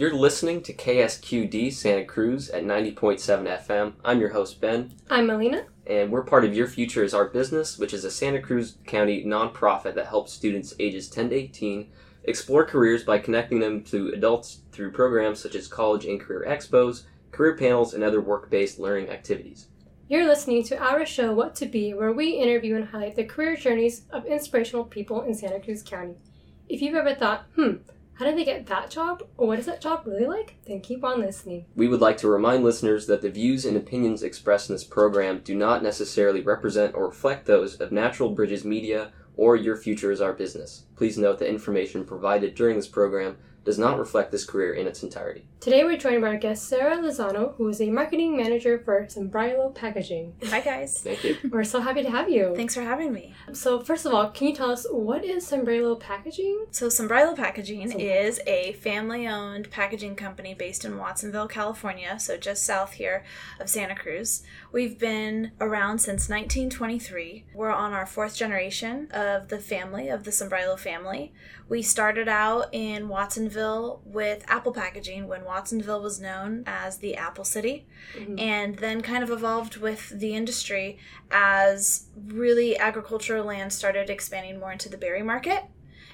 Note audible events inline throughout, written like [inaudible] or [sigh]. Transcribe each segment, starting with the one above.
You're listening to KSQD Santa Cruz at 90.7 FM. I'm your host, Ben, I'm Melina. and we're part of Your Future is Our Business, which is a Santa Cruz County nonprofit that helps students ages 10 to 18 explore careers by connecting them to adults through programs such as college and career expos, career panels, and other work based learning activities. You're listening to our show, What to Be, where we interview and highlight the career journeys of inspirational people in Santa Cruz County. If you've ever thought, hmm, how did they get that job? Or what is that job really like? Then keep on listening. We would like to remind listeners that the views and opinions expressed in this program do not necessarily represent or reflect those of Natural Bridges Media or Your Future is Our Business. Please note that information provided during this program does not reflect this career in its entirety. Today we're joined by our guest Sara Lozano, who is a marketing manager for Sambrailo Packaging. Hi guys. [laughs] Thank you. We're so happy to have you. Thanks for having me. So first of all, can you tell us what is Sambrailo Packaging? So Sambrailo Packaging Sambrailo. is a family-owned packaging company based in Watsonville, California, so just south here of Santa Cruz. We've been around since 1923. We're on our fourth generation of the family of the Sambrailo family. We started out in Watsonville with apple packaging when Watsonville was known as the Apple City. Mm-hmm. and then kind of evolved with the industry as really agricultural land started expanding more into the berry market.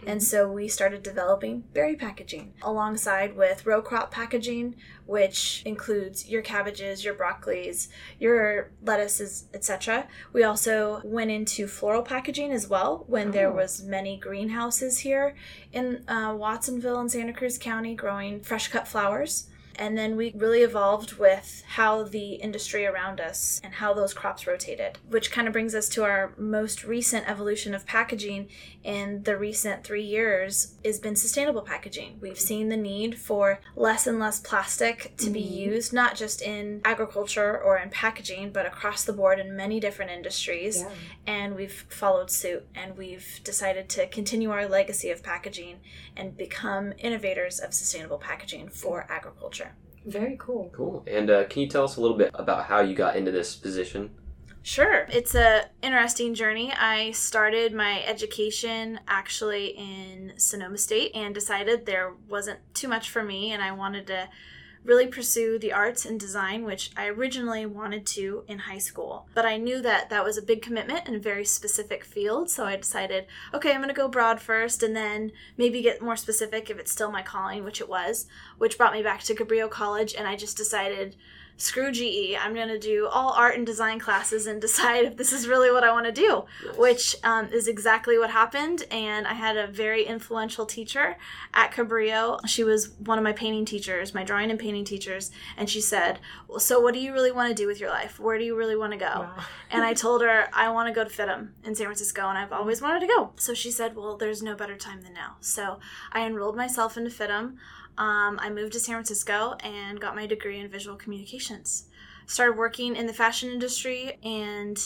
And so we started developing berry packaging alongside with row crop packaging, which includes your cabbages, your broccolis, your lettuces, etc. We also went into floral packaging as well when there Oh. was many greenhouses here in uh, Watsonville and Santa Cruz County growing fresh cut flowers. And then we really evolved with how the industry around us and how those crops rotated, which kind of brings us to our most recent evolution of packaging in the recent three years has been sustainable packaging. We've seen the need for less and less plastic to be Mhm. used, not just in agriculture or in packaging, but across the board in many different industries Yeah. and we've followed suit and we've decided to continue our legacy of packaging and become innovators of sustainable packaging for agriculture. Very cool. Cool. And uh, can you tell us a little bit about how you got into this position? Sure. It's a interesting journey. I started my education actually in Sonoma State and decided there wasn't too much for me and I wanted to really pursue the arts and design which I originally wanted to in high school. But I knew that that was a big commitment in a very specific field, so I decided, okay, I'm going to go broad first and then maybe get more specific if it's still my calling, which it was, which brought me back to Cabrillo College and I just decided screw GE. I'm going to do all art and design classes and [laughs] decide if this is really what I want to do, Yes. which um, is exactly what happened. And I had a very influential teacher at Cabrillo. She was one of my painting teachers, my drawing and painting teachers. And she said, well, So, what do you really want to do with your life? Where do you really want to go? Wow. [laughs] And I told her I want to go to FIDM in San Francisco, and I've always wanted to go. So she said, "Well, there's no better time than now." So I enrolled myself into FIDM. Um, I moved to San Francisco and got my degree in visual communications. Started working in the fashion industry and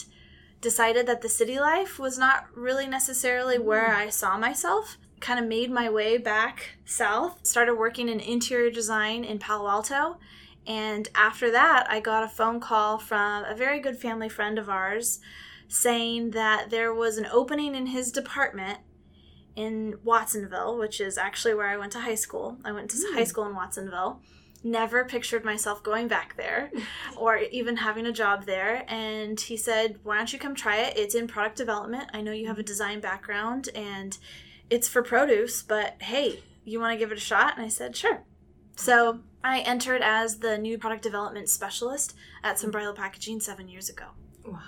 decided that the city life was not really necessarily where I saw myself. Kind of made my way back south. Started working in interior design in Palo Alto. And after that, I got a phone call from a very good family friend of ours saying that there was an opening in his department in Watsonville, which is actually where I went to high school. I went to Hmm. high school in Watsonville. Never pictured myself going back there [laughs] or even having a job there. And he said, Why don't you come try it? It's in product development. I know you have a design background and it's for produce, but hey, you want to give it a shot? And I said, Sure. So I entered as the new product development specialist at Sambrailo Packaging seven years ago. Wow.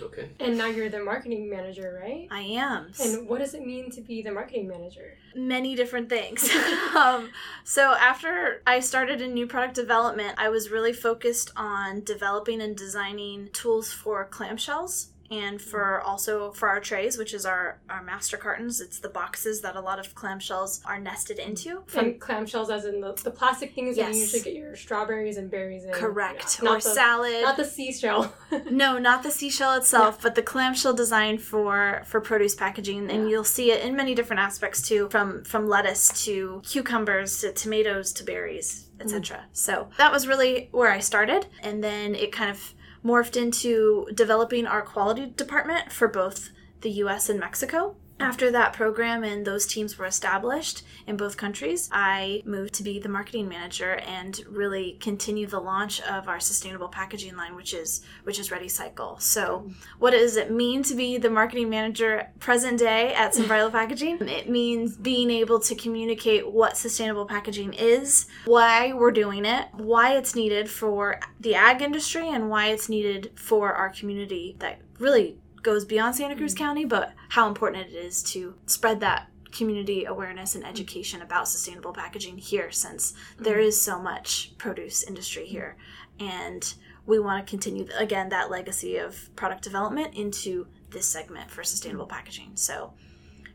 Okay. And now you're the marketing manager, right? I am. And what does it mean to be the marketing manager? many different things. [laughs] um, so after I started in new product development, I was really focused on developing and designing tools for clamshells and mm. for also for our trays, which is our our master cartons. It's the boxes that a lot of clamshells are nested mm. into. From and clamshells, as in the, the plastic things that you Yes. usually get your strawberries and berries in. correct Yeah. or the, salad. Not the seashell. [laughs] no, not the seashell itself, but the clamshell design for for produce packaging, and Yeah. you'll see it in many different aspects too, from from lettuce to cucumbers to tomatoes to berries, etc. Mm. So that was really where I started, and then it kind of morphed into developing our quality department for both the U.S. and Mexico. After that program and those teams were established in both countries, I moved to be the marketing manager and really continue the launch of our sustainable packaging line, which is which is ReadyCycle. So, what does it mean to be the marketing manager present day at [laughs] Sambrailo Packaging? It means being able to communicate what sustainable packaging is, why we're doing it, why it's needed for the ag industry, and why it's needed for our community that really goes beyond Santa Cruz mm. County, but how important it is to spread that community awareness and education about sustainable packaging here since there mm. is so much produce industry here. And we want to continue again that legacy of product development into this segment for sustainable packaging. So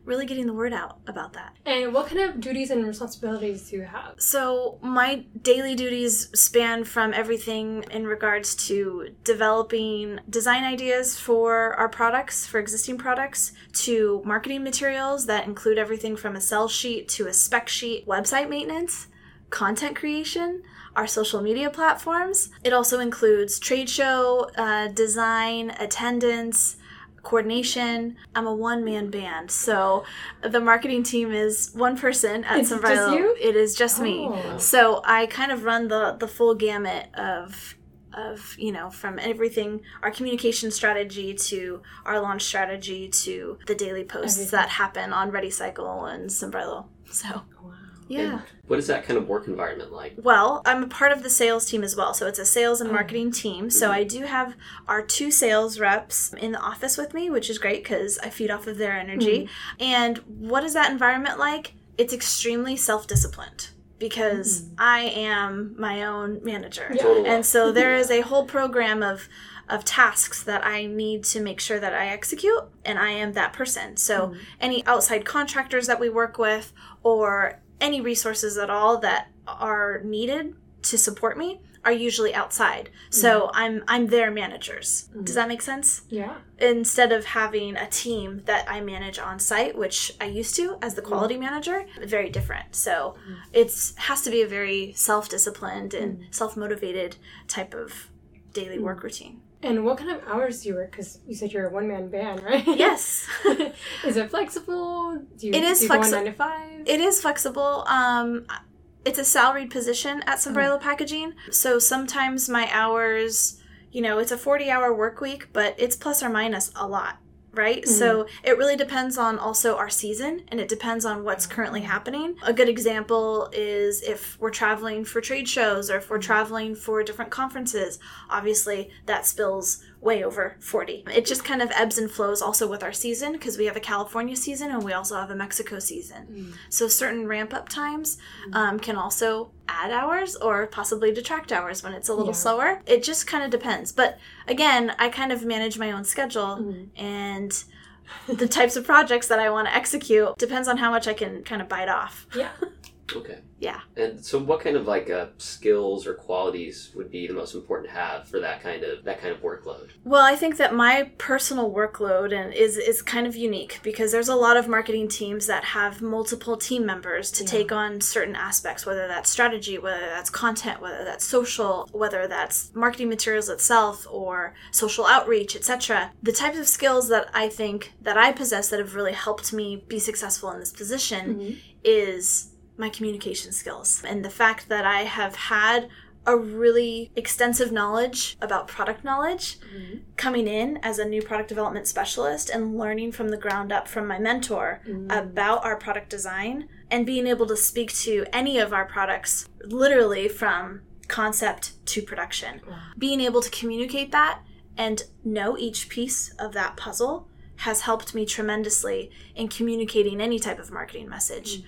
really getting the word out about that And what kind of duties and responsibilities do you have? so my daily duties span from everything in regards to developing design ideas for our products, for existing products, to marketing materials that include everything from a sell sheet to a spec sheet, website maintenance, content creation, our social media platforms. It also includes trade show, uh, design, attendance, coordination. I'm a one man band, so the marketing team is one person at It's just you? It is just me. Oh. So I kind of run the the full gamut of of you know from everything our communication strategy to our launch strategy to the daily posts Everything. that happen on ReadyCycle and Sambrailo. So Wow. Yeah. What is that kind of work environment like? Well, I'm a part of the sales team as well. So it's a sales and Oh. marketing team. So mm-hmm. I do have our two sales reps in the office with me, which is great because I feed off of their energy. Mm. And what is that environment like? It's extremely self disciplined because mm. I am my own manager. Yeah. And so there is a whole program of of tasks that I need to make sure that I execute and I am that person. So mm. any outside contractors that we work with or any resources at all that are needed to support me are usually outside. So mm-hmm. I'm I'm their managers. Mm-hmm. Does that make sense? Yeah. instead of having a team that I manage on site, which I used to as the mm-hmm. quality manager, very different. So it's has to be a very self-disciplined and self-motivated type of daily work routine. And what kind of hours do you work? Because you said you're a one man band, [laughs] right? Yes. is it flexible? Do you, It is do you go on flexi- nine to five? It is flexible. Um, it's a salaried position at Sambrailo Packaging, so sometimes my hours, you know, it's a forty-hour work week, but it's plus or minus a lot, right? Mm. So it really depends on also our season, and it depends on what's currently happening. A good example is if we're traveling for trade shows or if we're mm. traveling for different conferences. Obviously, that spills way over 40. It just kind of ebbs and flows also with our season because we have a California season and we also have a Mexico season. So certain ramp up times um, can also add hours or possibly detract hours when it's a little Yeah. slower. It just kind of depends. But again, I kind of manage my own schedule and the types of projects that I want to execute depends on how much I can kind of bite off. Yeah. Okay. Yeah. And so, what kind of like uh, skills or qualities would be the most important to have for that kind of that kind of workload? Well, I think that my personal workload and is is kind of unique because there's a lot of marketing teams that have multiple team members to Yeah. take on certain aspects, whether that's strategy, whether that's content, whether that's social, whether that's marketing materials itself or social outreach, etc. The types of skills that I think that I possess that have really helped me be successful in this position is my communication skills and the fact that I have had a really extensive knowledge about product knowledge mm-hmm. coming in as a new product development specialist and learning from the ground up from my mentor mm-hmm. about our product design and being able to speak to any of our products literally from concept to production. Being able to communicate that and know each piece of that puzzle has helped me tremendously in communicating any type of marketing message. Mm.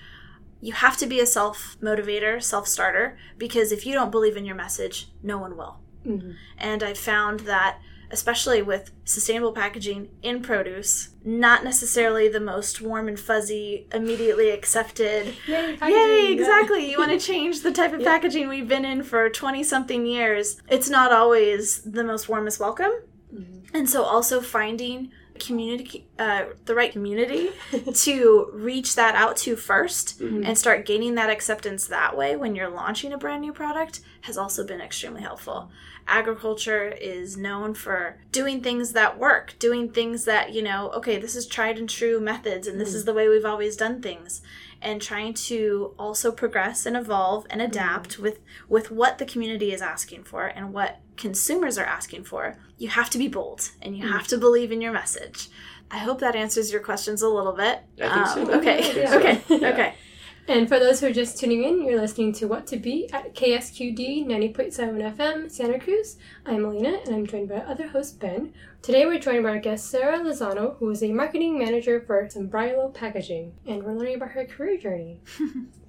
You have to be a self motivator, self starter, because if you don't believe in your message, no one will. Mm-hmm. And I found that, especially with sustainable packaging in produce, not necessarily the most warm and fuzzy, immediately accepted. Yay, Yay, exactly. You want to [laughs] change the type of Yeah. packaging we've been in for 20 something years. It's not always the most warmest welcome. Mhm. And so, also finding community uh, the right community [laughs] to reach that out to 1st Mhm. and start gaining that acceptance that way when you're launching a brand new product has also been extremely helpful. Agriculture is known for doing things that work, doing things that, you know, okay, this is tried and true methods and this is the way we've always done things and trying to also progress and evolve and adapt with with what the community is asking for and what consumers are asking for. You have to be bold and you have to believe in your message. I hope that answers your questions a little bit. I think so. Um, okay. I think so. okay. Yeah. Okay. And for those who are just tuning in, you're listening to What to Be at KSQD 90.7 FM, Santa Cruz. I'm Melina, and I'm joined by our other host, Ben. Today we're joined by our guest, Sara Lozano, who is a marketing manager for Sambrailo Packaging, and we're learning about her career journey. [laughs]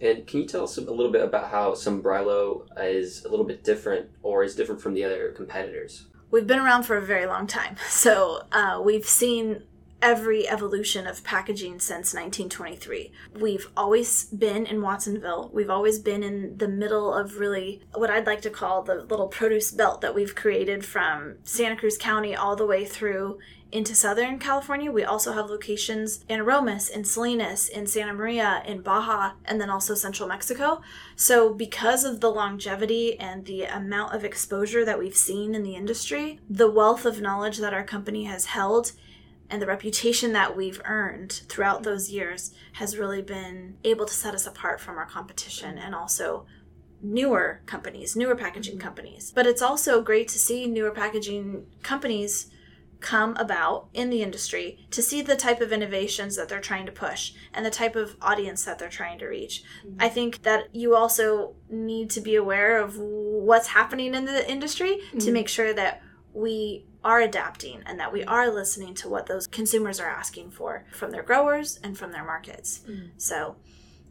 And can you tell us a little bit about how Sambrailo is a little bit different or is different from the other competitors? We've been around for a very long time. [laughs] So uh, we've seen every evolution of packaging since 1923. We've always been in Watsonville. We've always been in the middle of really what I'd like to call the little produce belt that we've created from Santa Cruz County all the way through into Southern California. We also have locations in Aromas, in Salinas, in Santa Maria, in Baja, and then also Central Mexico. So, because of the longevity and the amount of exposure that we've seen in the industry, the wealth of knowledge that our company has held, and the reputation that we've earned throughout those years has really been able to set us apart from our competition and also newer companies, newer packaging companies. But it's also great to see newer packaging companies come about in the industry to see the type of innovations that they're trying to push and the type of audience that they're trying to reach. I think that you also need to be aware of what's happening in the industry to Mhm. make sure that we are adapting and that we are listening to what those consumers are asking for from their growers and from their markets. Mm. So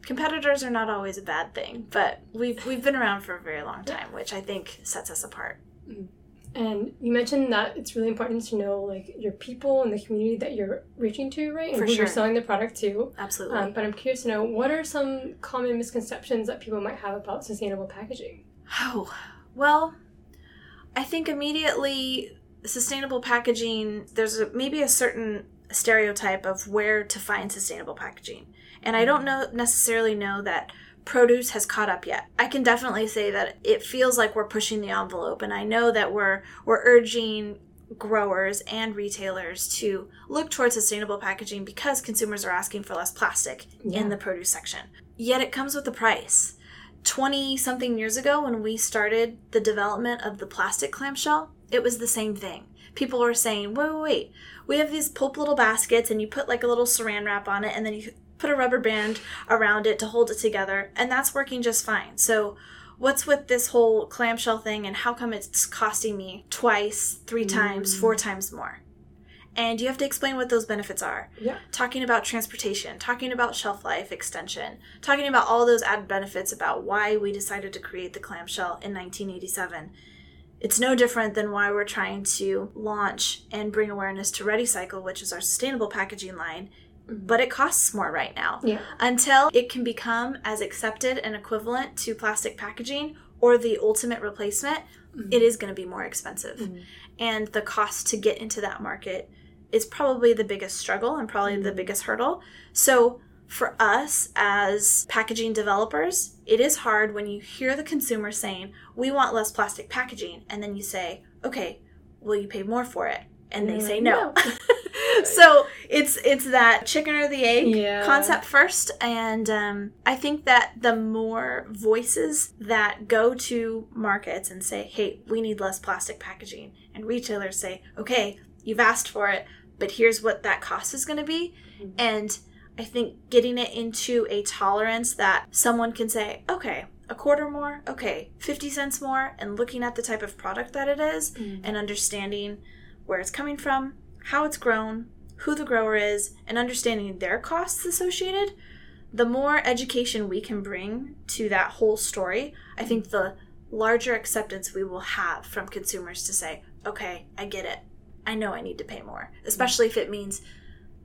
competitors are not always a bad thing, but we've we've been around for a very long time, which I think sets us apart. And you mentioned that it's really important to know like your people and the community that you're reaching to, right? And For who you're selling the product to. Absolutely. Um, but I'm curious to know what are some common misconceptions that people might have about sustainable packaging? Oh, well, I think immediately sustainable packaging, there's a, maybe a certain stereotype of where to find sustainable packaging. And I don't know necessarily know that produce has caught up yet. I can definitely say that it feels like we're pushing the envelope and I know that we're we're urging growers and retailers to look towards sustainable packaging because consumers are asking for less plastic Yeah. in the produce section. Yet it comes with a price. 20 something years ago when we started the development of the plastic clamshell, it was the same thing. People were saying, wait, wait, wait, we have these pulp little baskets and you put like a little saran wrap on it and then you put a rubber band around it to hold it together and that's working just fine. So what's with this whole clamshell thing and how come it's costing me twice, three times, mm. four times more? And you have to explain what those benefits are Yeah. talking about transportation, talking about shelf life extension, talking about all those added benefits about why we decided to create the clamshell in 1987. It's no different than why we're trying to launch and bring awareness to ReadyCycle, which is our sustainable packaging line, but it costs more right now. Yeah. Until it can become as accepted and equivalent to plastic packaging or the ultimate replacement, it is going to be more expensive. Mhm. And the cost to get into that market is probably the biggest struggle and probably the biggest hurdle. So, for us as packaging developers, it is hard when you hear the consumer saying, We want less plastic packaging. And then you say, Okay, will you pay more for it? And they say like, no. [laughs] so it's it's that chicken or the egg Yeah. concept first and um, i think that the more voices that go to markets and say hey we need less plastic packaging and retailers say okay you've asked for it but here's what that cost is going to be Mhm. and i think getting it into a tolerance that someone can say okay a quarter more okay 50 cents more and looking at the type of product that it is Mhm. and understanding where it's coming from, how it's grown, who the grower is, and understanding their costs associated, the more education we can bring to that whole story, I think the larger acceptance we will have from consumers to say, okay, I get it. I know I need to pay more, especially if it means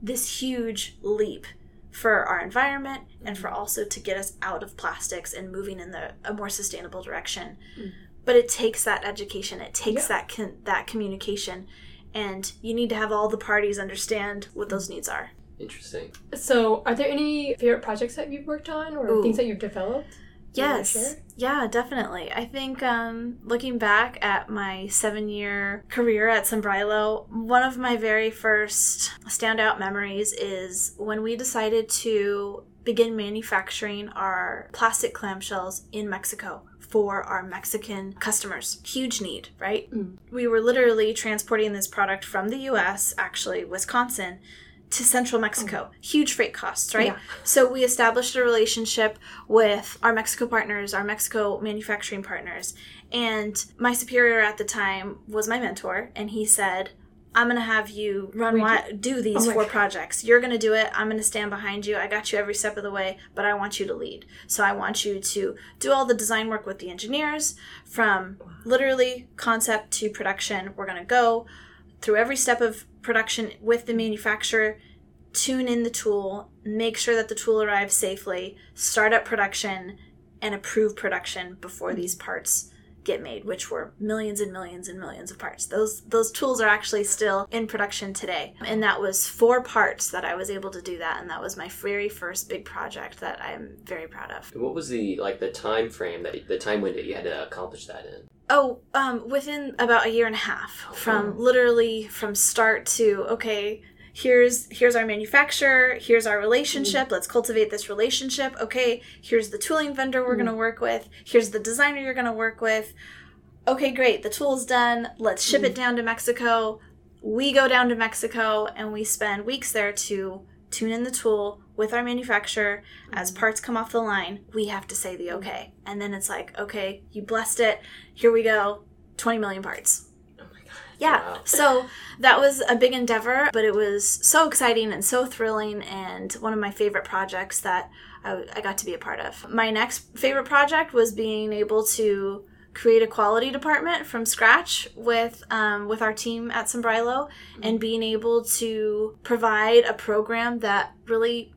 this huge leap for our environment and for also to get us out of plastics and moving in the a more sustainable direction. Mm. But it takes that education, it takes Yeah. that con- that communication and you need to have all the parties understand what those needs are. Interesting. So, are there any favorite projects that you've worked on or Ooh. things that you've developed? Do you wanna Yes. Yeah, definitely. I think um, looking back at my seven year career at Sambrailo, one of my very first standout memories is when we decided to begin manufacturing our plastic clamshells in Mexico for our Mexican customers. Huge need, right? Mm. We were literally transporting this product from the US, actually, Wisconsin. To central Mexico. Mm-hmm. Huge freight costs, right? Yeah. So we established a relationship with our Mexico partners, our Mexico manufacturing partners. And my superior at the time was my mentor, and he said, I'm going to have you run wi- do these Oh four God. projects. You're going to do it. I'm going to stand behind you. I got you every step of the way, but I want you to lead. So I want you to do all the design work with the engineers from literally concept to production. We're going to go through every step of production with the manufacturer, tune in the tool, make sure that the tool arrives safely, start up production, and approve production before these parts get made, which were millions and millions and millions of parts. Those those tools are actually still in production today. And that was four parts that I was able to do that and that was my very first big project that I'm very proud of. What was the like the time frame that the time window you had to accomplish that in? Oh, um, within about a year and a half, from oh. literally from start to okay, here's here's our manufacturer, here's our relationship. Mm. Let's cultivate this relationship. Okay, here's the tooling vendor we're mm. gonna work with. Here's the designer you're gonna work with. Okay, great. The tool's done. Let's ship it mm. down to Mexico. We go down to Mexico and we spend weeks there to tune in the tool with our manufacturer. As mm-hmm. parts come off the line, we have to say the mm-hmm. okay. And then it's like, okay, you blessed it. Here we go. 20 million parts. Oh my god. Yeah. Wow. So that was a big endeavor, but it was so exciting and so thrilling and one of my favorite projects that I, I got to be a part of. My next favorite project was being able to create a quality department from scratch with um, with our team at Sambrailo mm-hmm. and being able to provide a program that really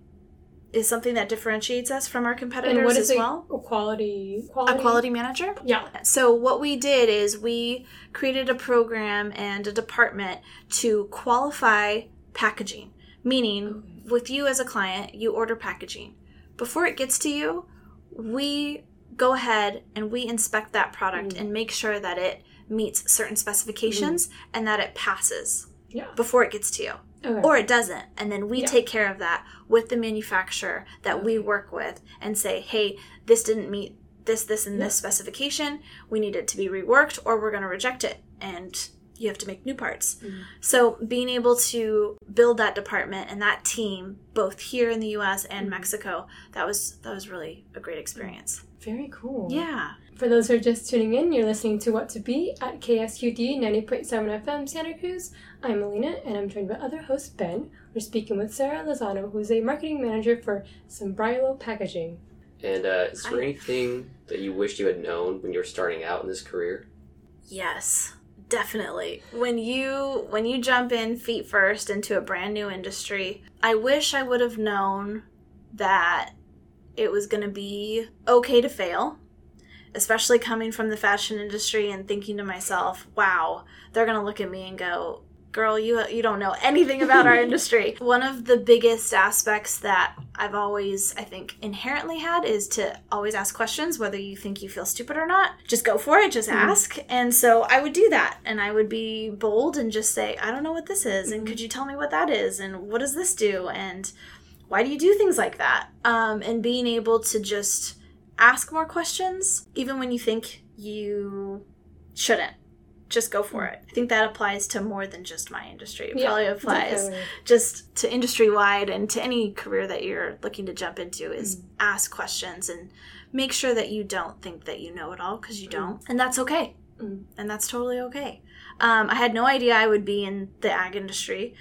is something that differentiates us from our competitors And what as is a well. quality, A quality? quality manager? Yeah. So what we did is we created a program and a department to qualify packaging. Meaning, with you as a client, you order packaging. Before it gets to you, we go ahead and we inspect that product mm. and make sure that it meets certain mm. specifications and that it passes Yeah. before it gets to you Okay. or it doesn't and then we Yeah. take care of that with the manufacturer that we work with and say hey this didn't meet this this and this specification we need it to be reworked or we're going to reject it and you have to make new parts Mhm. so being able to build that department and that team both here in the us and Mhm. mexico that was that was really a great experience Very cool. yeah For those who are just tuning in, you're listening to What to Be at KSQD 90.7 FM Santa Cruz. I'm Melina, and I'm joined by other host Ben. We're speaking with Sara Lozano, who's a marketing manager for Sambrailo Packaging. And uh, is there I- anything that you wished you had known when you were starting out in this career? Yes, definitely. When you when you jump in feet first into a brand new industry, I wish I would have known that it was going to be okay to fail, especially coming from the fashion industry and thinking to myself, "Wow, they're going to look at me and go, girl, you you don't know anything about our [laughs] industry." One of the biggest aspects that I've always I think inherently had is to always ask questions whether you think you feel stupid or not. Just go for it, just Mhm. ask. And so I would do that and I would be bold and just say, "I don't know what this is and Mhm. could you tell me what that is and what does this do and why do you do things like that?" Um, and being able to just ask more questions even when you think you shouldn't. Just go for it. I think that applies to more than just my industry. It Yeah, probably applies Definitely. just to industry wide and to any career that you're looking to jump into is Mm. ask questions and make sure that you don't think that you know it all because you Mm. don't and that's okay Mm. and that's totally okay um, i had no idea i would be in the ag industry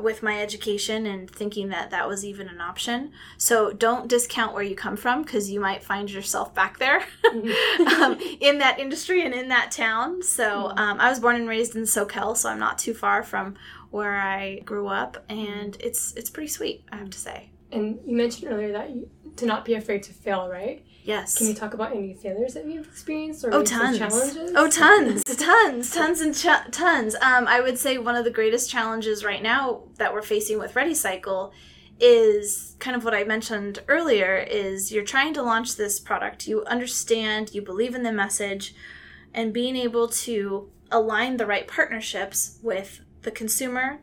with my education and thinking that that was even an option so don't discount where you come from because you might find yourself back there [laughs] um, in that industry and in that town. So Mhm. um, I was born and raised in SoCal, so I'm not too far from where I grew up, and it's it's pretty sweet, I have to say. And you mentioned earlier that you, to not be afraid to fail, right? Yes. Can you talk about any failures that you've experienced or Oh, tons. challenges? Oh, tons, [laughs] tons, tons, and ch- tons. Um, I would say one of the greatest challenges right now that we're facing with ReadyCycle is kind of what I mentioned earlier. Is you're trying to launch this product, you understand, you believe in the message, and being able to align the right partnerships with the consumer,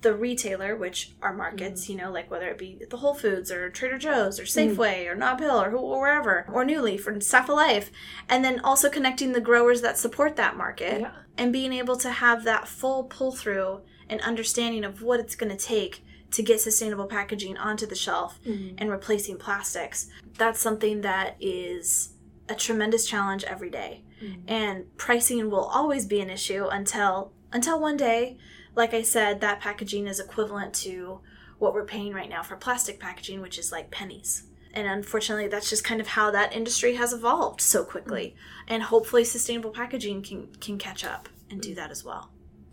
the retailer, which are markets, mm-hmm. you know, like whether it be the Whole Foods or Trader Joe's or mm-hmm. Safeway or Nob Hill or, who, or wherever, or New Leaf or Staff of Life, and then also connecting the growers that support that market Yeah. and being able to have that full pull through and understanding of what it's going to take to get sustainable packaging onto the shelf Mhm. and replacing plastics. That's something that is a tremendous challenge every day. Mm-hmm. And pricing will always be an issue until until one day, like I said, that packaging is equivalent to what we're paying right now for plastic packaging, which is like pennies. And unfortunately, that's just kind of how that industry has evolved so quickly. And hopefully, sustainable packaging can, can catch up and do that as well.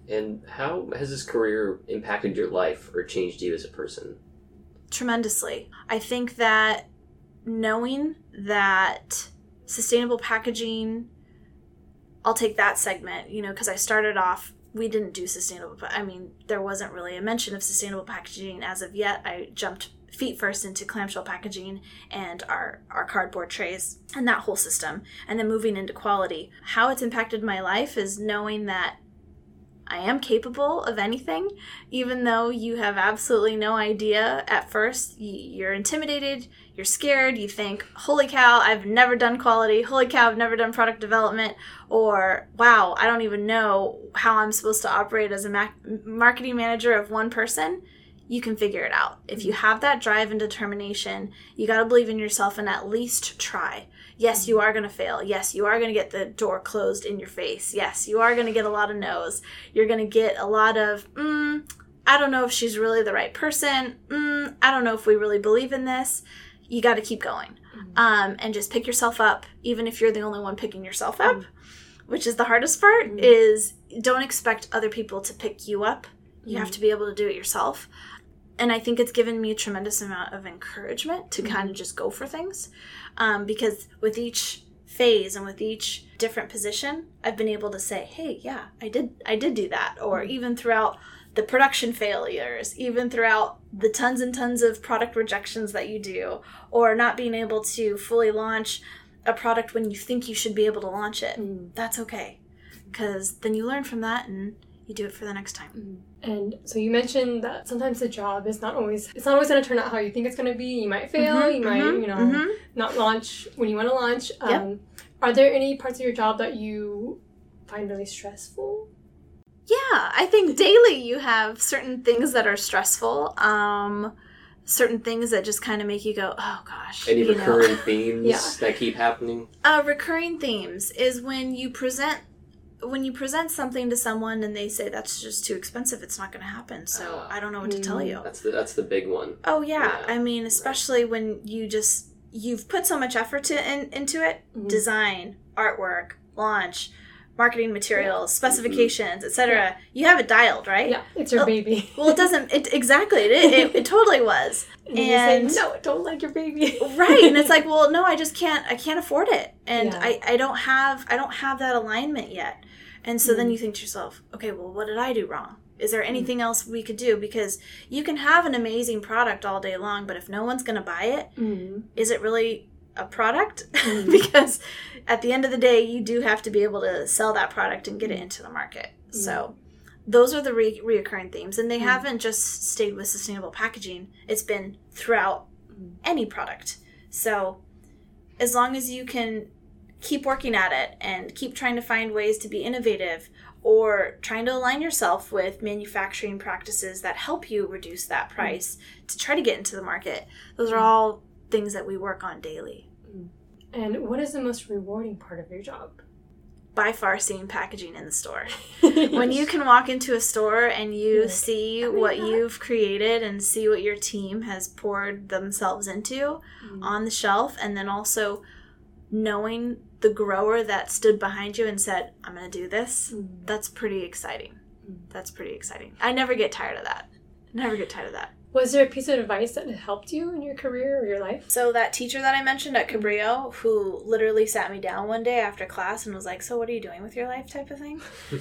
And how has this career impacted your life or changed you as a person? tremendously. I think that knowing that sustainable packaging, I'll take that segment, you know, because I started off, we didn't do sustainable, I mean, there wasn't really a mention of sustainable packaging as of yet. I jumped feet first into clamshell packaging and our, our cardboard trays and that whole system, and then moving into quality. How it's impacted my life is knowing that I am capable of anything even though you have absolutely no idea. At first you're intimidated you're scared you think holy cow i've never done quality. Holy cow i've never done product development. Or wow i don't even know how i'm supposed to operate as a ma- marketing manager of one person. You can figure it out. If you have that drive and determination you got to believe in yourself and at least try yes you are going to fail yes you are going to get the door closed in your face yes you are going to get a lot of no's you're going to get a lot of mm, I don't know if she's really the right person. Mm, I don't know if we really believe in this. You got to keep going um, and just pick yourself up, even if you're the only one picking yourself up, which is the hardest part. Mm. Is don't expect other people to pick you up. You have to be able to do it yourself. And I think it's given me a tremendous amount of encouragement to kind of just go for things, um, because with each phase and with each different position, I've been able to say, "Hey, yeah, I did, I did do that," or even throughout the production failures, even throughout the tons and tons of product rejections that you do, or not being able to fully launch a product when you think you should be able to launch it. Mm. That's okay. Because then you learn from that and you do it for the next time. And so you mentioned that sometimes the job is not always it's not always going to turn out how you think it's going to be. You might fail. Mhm, you might mhm, you know mhm. not launch when you want to launch. Yep. Um, are there any parts of your job that you find really stressful? Yeah, I think daily you have certain things that are stressful. Um, certain things that just kind of make you go, oh gosh. Any you know. recurring [laughs] themes Yeah. that keep happening? uh, recurring themes is when you present when you present something to someone and they say that's just too expensive it's not going to happen so Ah. i don't know what to tell Mm. you That's the that's the big one. oh yeah, Yeah. i mean especially when you just you've put so much effort to, in, into it Mhm. design artwork launch marketing materials specifications etc you have it dialed right Yeah, it's your Oh, baby. [laughs] well it doesn't it exactly it, it, it [laughs] totally was and, you and- say, no, don't like your baby. [laughs] right and it's like well no i just can't i can't afford it and Yeah. i i don't have i don't have that alignment yet and so then Mm. you think to yourself okay well what did i do wrong is there anything else we could do because you can have an amazing product all day long but if no one's going to buy it Mm. is it really a product [laughs] Mm. because at the end of the day you do have to be able to sell that product and get it into the market. So those are the re- reoccurring themes and they Mm. haven't just stayed with sustainable packaging. It's been throughout Mm. any product. So as long as you can keep working at it and keep trying to find ways to be innovative or trying to align yourself with manufacturing practices that help you reduce that price to try to get into the market those are all things that we work on daily And what is the most rewarding part of your job? by far seeing packaging in the store [laughs] when you can walk into a store and you Like, see "Oh what God." you've created and see what your team has poured themselves into Mm. on the shelf and then also knowing the grower that stood behind you and said i'm going to do this Mm. that's pretty exciting Mm. that's pretty exciting i never get tired of that never get tired of that Was there a piece of advice that helped you in your career or your life? So that teacher that I mentioned at Cabrillo, who literally sat me down one day after class and was like, "So what are you doing with your life?" type of thing. [laughs]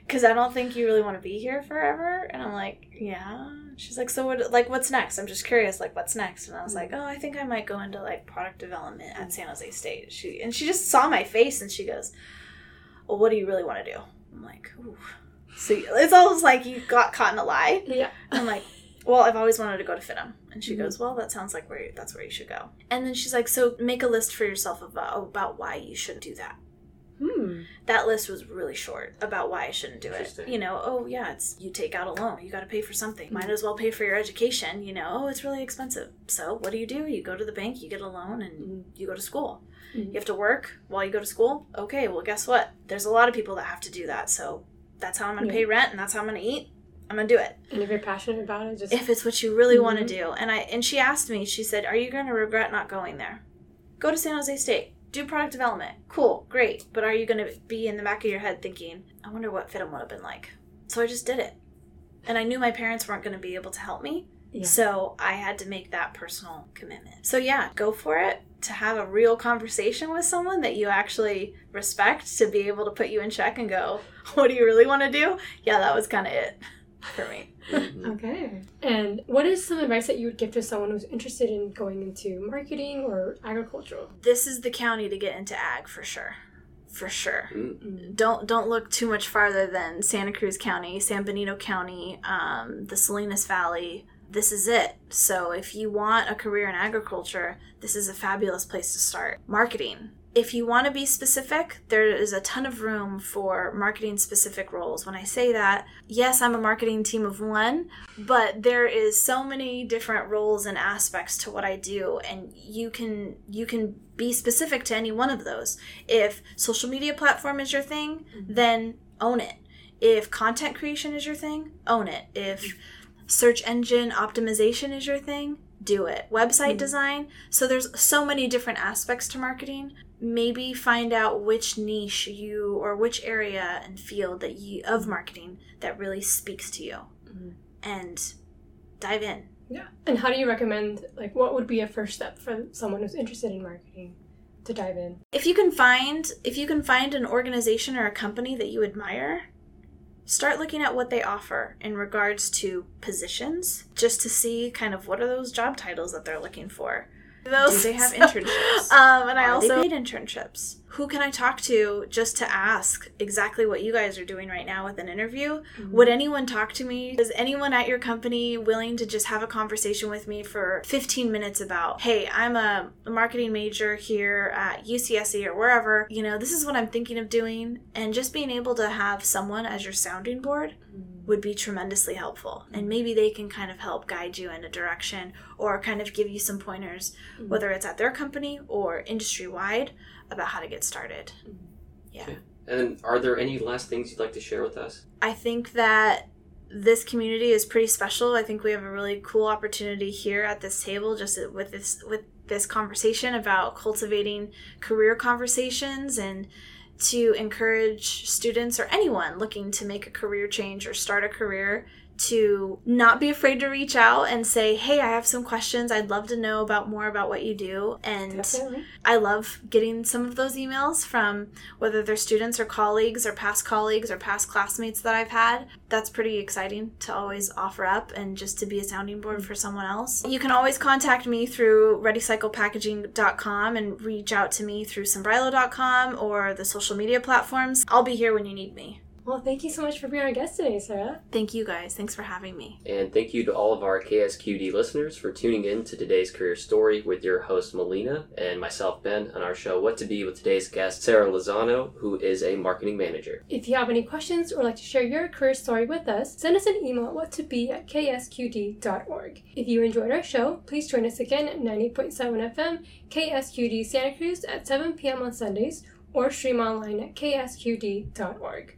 Because I don't think you really want to be here forever. And I'm like, yeah. She's like, so what? Like, what's next? I'm just curious. Like, what's next? And I was like, mm. oh, I think I might go into like product development at San Jose State. She and she just saw my face and she goes, well, what do you really want to do? I'm like, ooh. So it's almost like you got caught in a lie. Yeah. I'm like, well, I've always wanted to go to FIDM. And she Mhm. goes, well, that sounds like where you, that's where you should go. And then she's like, so make a list for yourself about about why you should do that. Hmm. That list was really short about why I shouldn't do it. You know, oh yeah, it's you take out a loan, you got to pay for something. Might as well pay for your education. You know, oh it's really expensive. So what do you do? You go to the bank, you get a loan, and Mhm. you go to school. Mhm. You have to work while you go to school. Okay, well guess what? There's a lot of people that have to do that. So that's how I'm gonna Yeah. pay rent, and that's how I'm gonna eat. I'm gonna do it And if you're passionate about it, just if it's what you really want to mm-hmm. do. And I and she asked me, she said, "Are you going to regret not going there? Go to San Jose State. Do product development. Cool, great. But are you going to be in the back of your head thinking, I wonder what FIDM would have been like?" So I just did it. And I knew my parents weren't going to be able to help me. Yeah. So I had to make that personal commitment. So yeah, go for it to have a real conversation with someone that you actually respect to be able to put you in check and go, "What do you really want to do?" Yeah, that was kind of it for me. Mhm. Okay. And what is some advice that you would give to someone who's interested in going into marketing or agricultural? this is the county to get into ag for sure for sure Mm. don't don't look too much farther than santa cruz county san benito county um, the salinas valley this is it so if you want a career in agriculture this is a fabulous place to start marketing if you want to be specific there is a ton of room for marketing specific roles when i say that yes i'm a marketing team of one but there is so many different roles and aspects to what I do and you can you can be specific to any one of those. If social media platform is your thing, then own it. If content creation is your thing, own it. If search engine optimization is your thing, do it. Website Mhm. design. So there's so many different aspects to marketing. Maybe find out which niche you or which area and field that you of marketing that really speaks to you Mhm. and dive in. Yeah. And how do you recommend, like, what would be a first step for someone who's interested in marketing to dive in? If you can find if you can find an organization or a company that you admire, start looking at what they offer in regards to positions just to see kind of what are those job titles that they're looking for. Those- Do they have [laughs] internships? um, and I also paid internships. Who can I talk to just to ask exactly what you guys are doing right now with an interview? Would anyone talk to me? Is anyone at your company willing to just have a conversation with me for 15 minutes about, hey, I'm a marketing major here at UCSC or wherever, you know, this is what I'm thinking of doing. And just being able to have someone as your sounding board would be tremendously helpful. And maybe they can kind of help guide you in a direction or kind of give you some pointers, Mhm. whether it's at their company or industry wide, about how to get started. Yeah. And are there any last things you'd like to share with us? I think that this community is pretty special. I think we have a really cool opportunity here at this table, just with this with this conversation about cultivating career conversations and to encourage students or anyone looking to make a career change or start a career to not be afraid to reach out and say, "Hey, I have some questions. I'd love to know about more about what you do." And Definitely. I love getting some of those emails from whether they're students or colleagues or past colleagues or past classmates that I've had. That's pretty exciting to always offer up and just to be a sounding board for someone else. You can always contact me through readycyclepackaging.com and reach out to me through sambrailo.com or the social media platforms. I'll be here when you need me. Well, thank you so much for being our guest today, Sara. Thank you guys. Thanks for having me. And thank you to all of our KSQD listeners for tuning in to today's career story with your host Melina and myself Ben on our show What to Be with today's guest Sara Lozano, who is a marketing manager. If you have any questions or like to share your career story with us, send us an email at whattobe at ksqd.org. If you enjoyed our show, please join us again at 90.7 FM, KSQD Santa Cruz at 7 p.m. on Sundays, or stream online at ksqd.org.